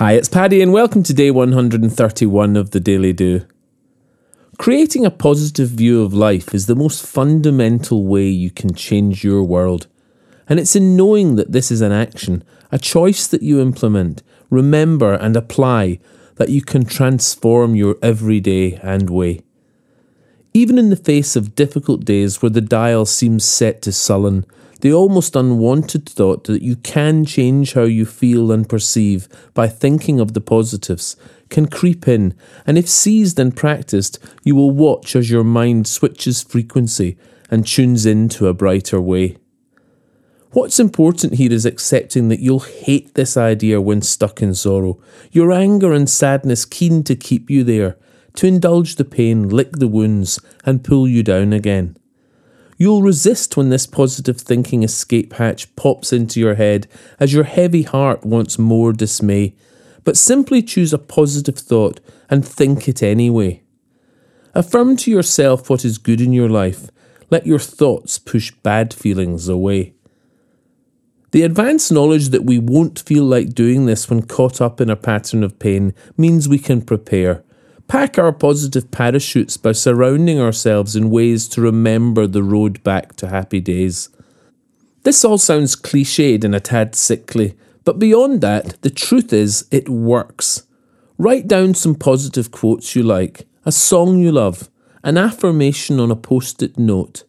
Hi, it's Paddy, and welcome to day 131 of the Daily Do. Creating a positive view of life is the most fundamental way you can change your world. And it's in knowing that this is an action, a choice that you implement, remember, and apply that you can transform your everyday and way. Even in the face of difficult days where the dial seems set to sullen, the almost unwanted thought that you can change how you feel and perceive by thinking of the positives can creep in, and if seized and practiced, you will watch as your mind switches frequency and tunes into a brighter way. What's important here is accepting that you'll hate this idea when stuck in sorrow, your anger and sadness keen to keep you there, to indulge the pain, lick the wounds, and pull you down again. You'll resist when this positive thinking escape hatch pops into your head as your heavy heart wants more dismay, but simply choose a positive thought and think it anyway. Affirm to yourself what is good in your life. Let your thoughts push bad feelings away. The advanced knowledge that we won't feel like doing this when caught up in a pattern of pain means we can prepare pack our positive parachutes by surrounding ourselves in ways to remember the road back to happy days. This all sounds cliched and a tad sickly, but beyond that, the truth is it works. Write down some positive quotes you like, a song you love, an affirmation on a post it note.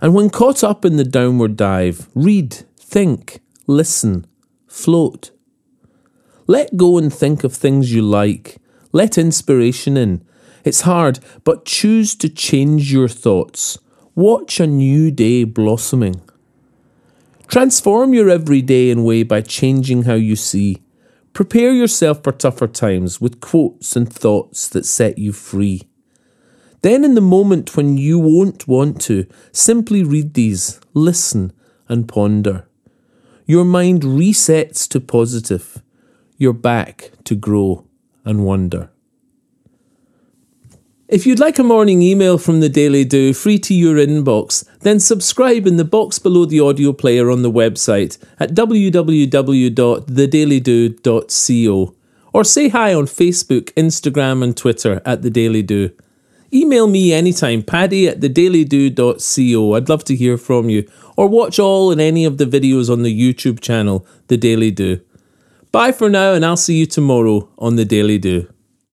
And when caught up in the downward dive, read, think, listen, float. Let go and think of things you like let inspiration in. It's hard, but choose to change your thoughts. Watch a new day blossoming. Transform your everyday in way by changing how you see. Prepare yourself for tougher times with quotes and thoughts that set you free. Then, in the moment when you won't want to, simply read these, listen, and ponder. Your mind resets to positive. You're back to grow and wonder. If you'd like a morning email from the Daily Do free to your inbox, then subscribe in the box below the audio player on the website at www.thedailydo.co or say hi on Facebook, Instagram, and Twitter at The Daily Do. Email me anytime, paddy at thedailydo.co. I'd love to hear from you. Or watch all and any of the videos on the YouTube channel, The Daily Do. Bye for now, and I'll see you tomorrow on The Daily Do.